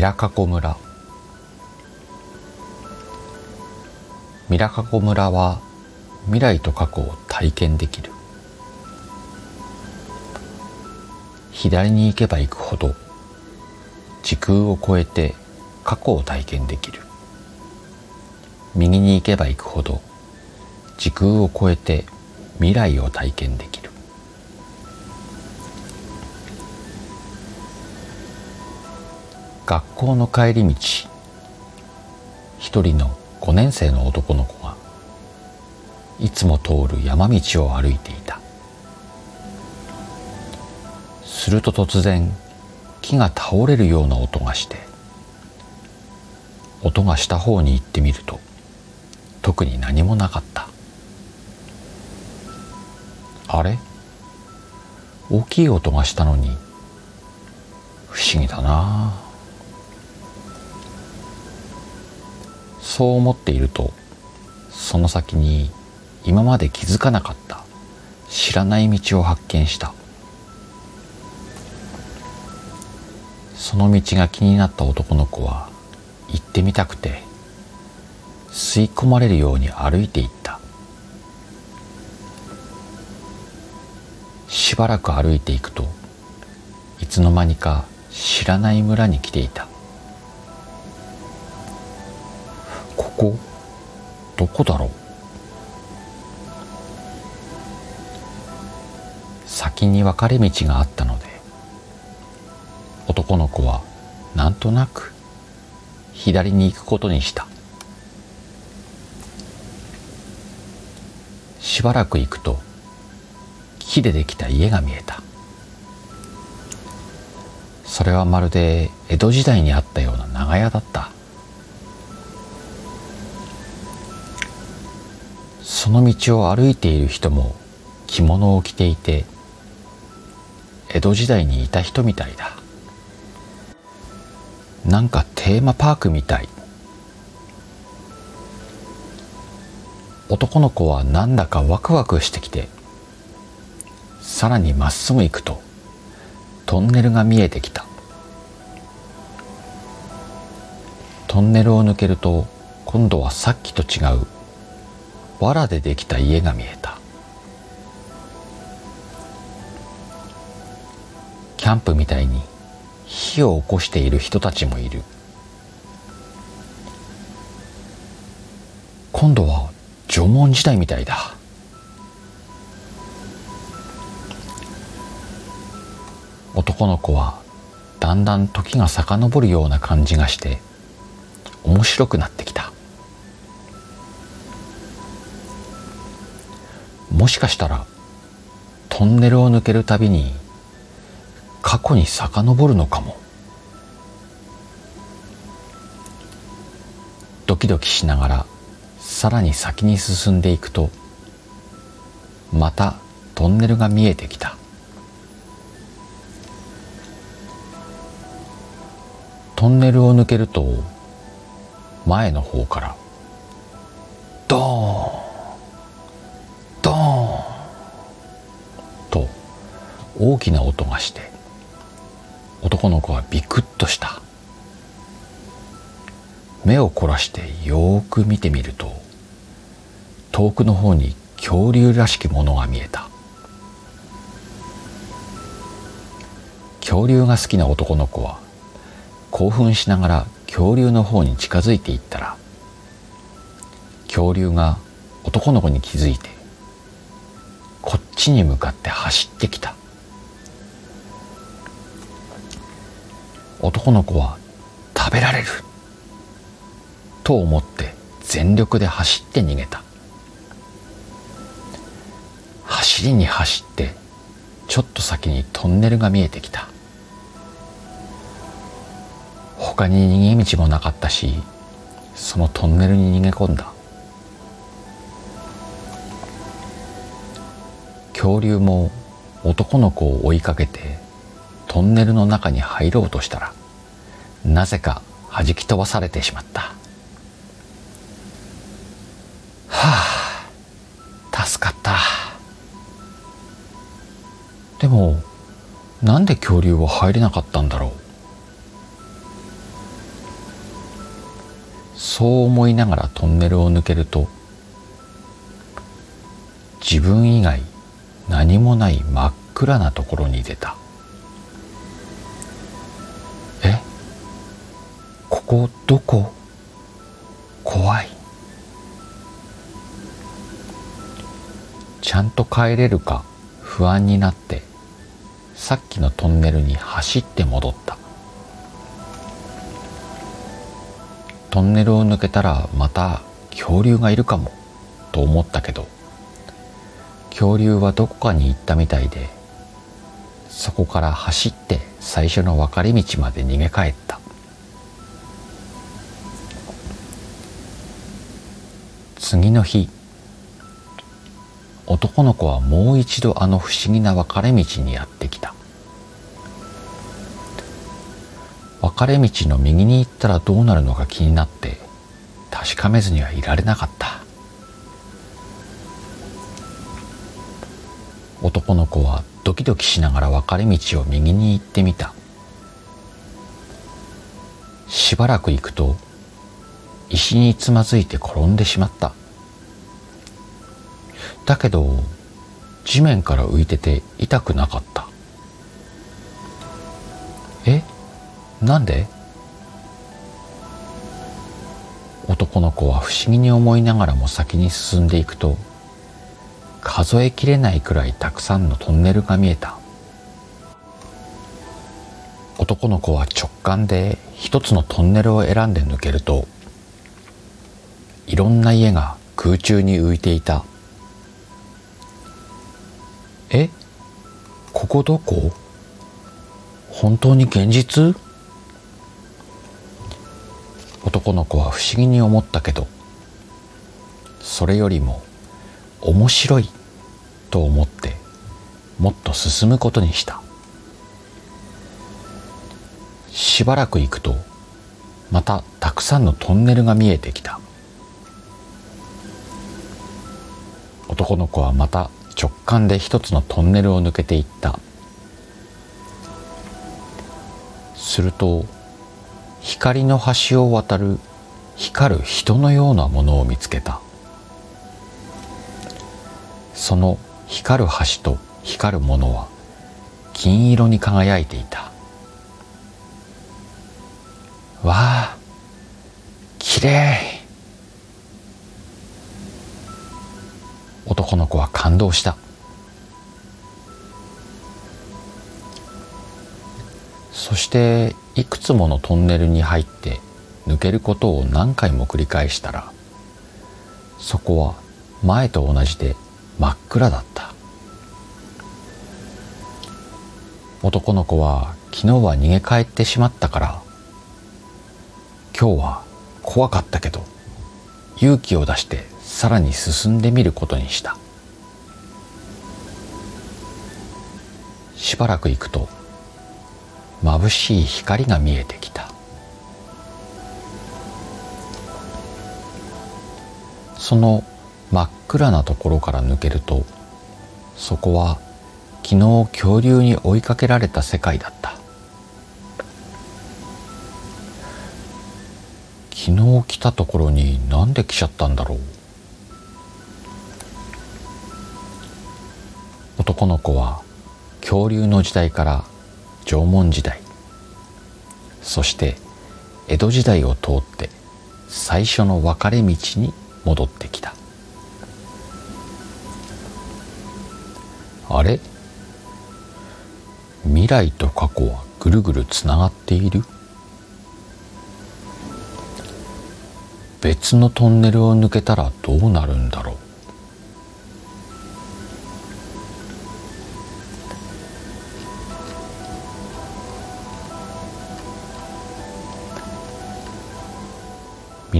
ミラカコ村。ミラカコ村は未来と過去を体験できる。左に行けば行くほど時空を超えて過去を体験できる。右に行けば行くほど時空を超えて未来を体験できる。学校の帰り道一人の5年生の男の子がいつも通る山道を歩いていた。すると突然木が倒れるような音がして音がした方に行ってみると特に何もなかった。あれ？大きい音がしたのに不思議だなあそう思っているとその先に今まで気づかなかった知らない道を発見した。その道が気になった男の子は行ってみたくて吸い込まれるように歩いていった。しばらく歩いていくといつの間にか知らない村に来ていた。こどこだろう？先に分かれ道があったので男の子はなんとなく左に行くことにした。しばらく行くと木でできた家が見えた。それはまるで江戸時代にあったような長屋だった。その道を歩いている人も着物を着ていて江戸時代にいた人みたいだ。なんかテーマパークみたい。男の子はなんだかワクワクしてきてさらにまっすぐ行くとトンネルが見えてきた。トンネルを抜けると今度はさっきと違う藁でできた家が見えた。キャンプみたいに火を起こしている人たちもいる。今度は縄文時代みたいだ。男の子はだんだん時が遡るような感じがして面白くなってきた。しかしたらトンネルを抜けるたびに過去に遡るのかも。ドキドキしながらさらに先に進んでいくとまたトンネルが見えてきた。トンネルを抜けると前の方から大きな音がして男の子はビクッとした。目を凝らしてよーく見てみると遠くの方に恐竜らしきものが見えた。恐竜が好きな男の子は興奮しながら恐竜の方に近づいていったら恐竜が男の子に気づいてこっちに向かって走ってきた。男の子は食べられる。と思って全力で走って逃げた。走りに走ってちょっと先にトンネルが見えてきた。他に逃げ道もなかったしそのトンネルに逃げ込んだ。恐竜も男の子を追いかけてトンネルの中に入ろうとしたらなぜか弾き飛ばされてしまった。はあ助かった。でもなんで恐竜は入れなかったんだろう。そう思いながらトンネルを抜けると自分以外何もない真っ暗なところに出た。ここどこ？怖い。ちゃんと帰れるか？不安になって。さっきのトンネルに走って戻った。トンネルを抜けたらまた恐竜がいるかも。と思ったけど。恐竜はどこかに行ったみたいで。そこから走って最初の分かれ道まで逃げ帰った。次の日男の子はもう一度あの不思議な分かれ道にやってきた。分かれ道の右に行ったらどうなるのか気になって確かめずにはいられなかった。男の子はドキドキしながら分かれ道を右に行ってみた。しばらく行くと石につまずいて転んでしまった。だけど地面から浮いてて痛くなかった。え？なんで？男の子は不思議に思いながらも先に進んでいくと数えきれないくらいたくさんのトンネルが見えた。男の子は直感で一つのトンネルを選んで抜けるといろんな家が空中に浮いていた。えここどこ？本当に現実？男の子は不思議に思ったけどそれよりも面白いと思ってもっと進むことにした。しばらく行くとまたたくさんのトンネルが見えてきた。男の子はまた直感で一つのトンネルを抜けていった。すると光の橋を渡る光る人のようなものを見つけた。その光る橋と光るものは金色に輝いていた。わあきれいの子は感動した。そしていくつものトンネルに入って抜けることを何回も繰り返したらそこは前と同じで真っ暗だった。男の子は昨日は逃げ帰ってしまったから今日は怖かったけど勇気を出してさらに進んでみることにした。しばらく行くと眩しい光が見えてきた。その真っ暗なところから抜けるとそこは昨日恐竜に追いかけられた世界だった。昨日来たところになんで来ちゃったんだろう。男の子は恐竜の時代から縄文時代。そして江戸時代を通って最初の分かれ道に戻ってきた。あれ？未来と過去はぐるぐるつながっている？別のトンネルを抜けたらどうなるんだろう？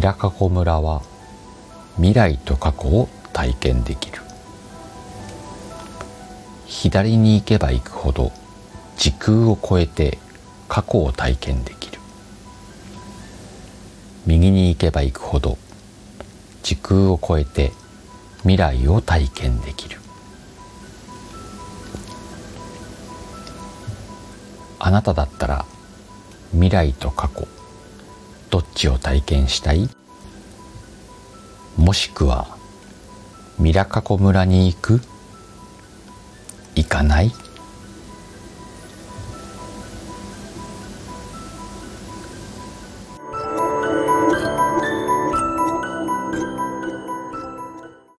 ミラカコ村は未来と過去を体験できる。左に行けば行くほど時空を超えて過去を体験できる。右に行けば行くほど時空を超えて未来を体験できる。あなただったら未来と過去どっちを体験したい？もしくはミラカコ村に行く？行かない？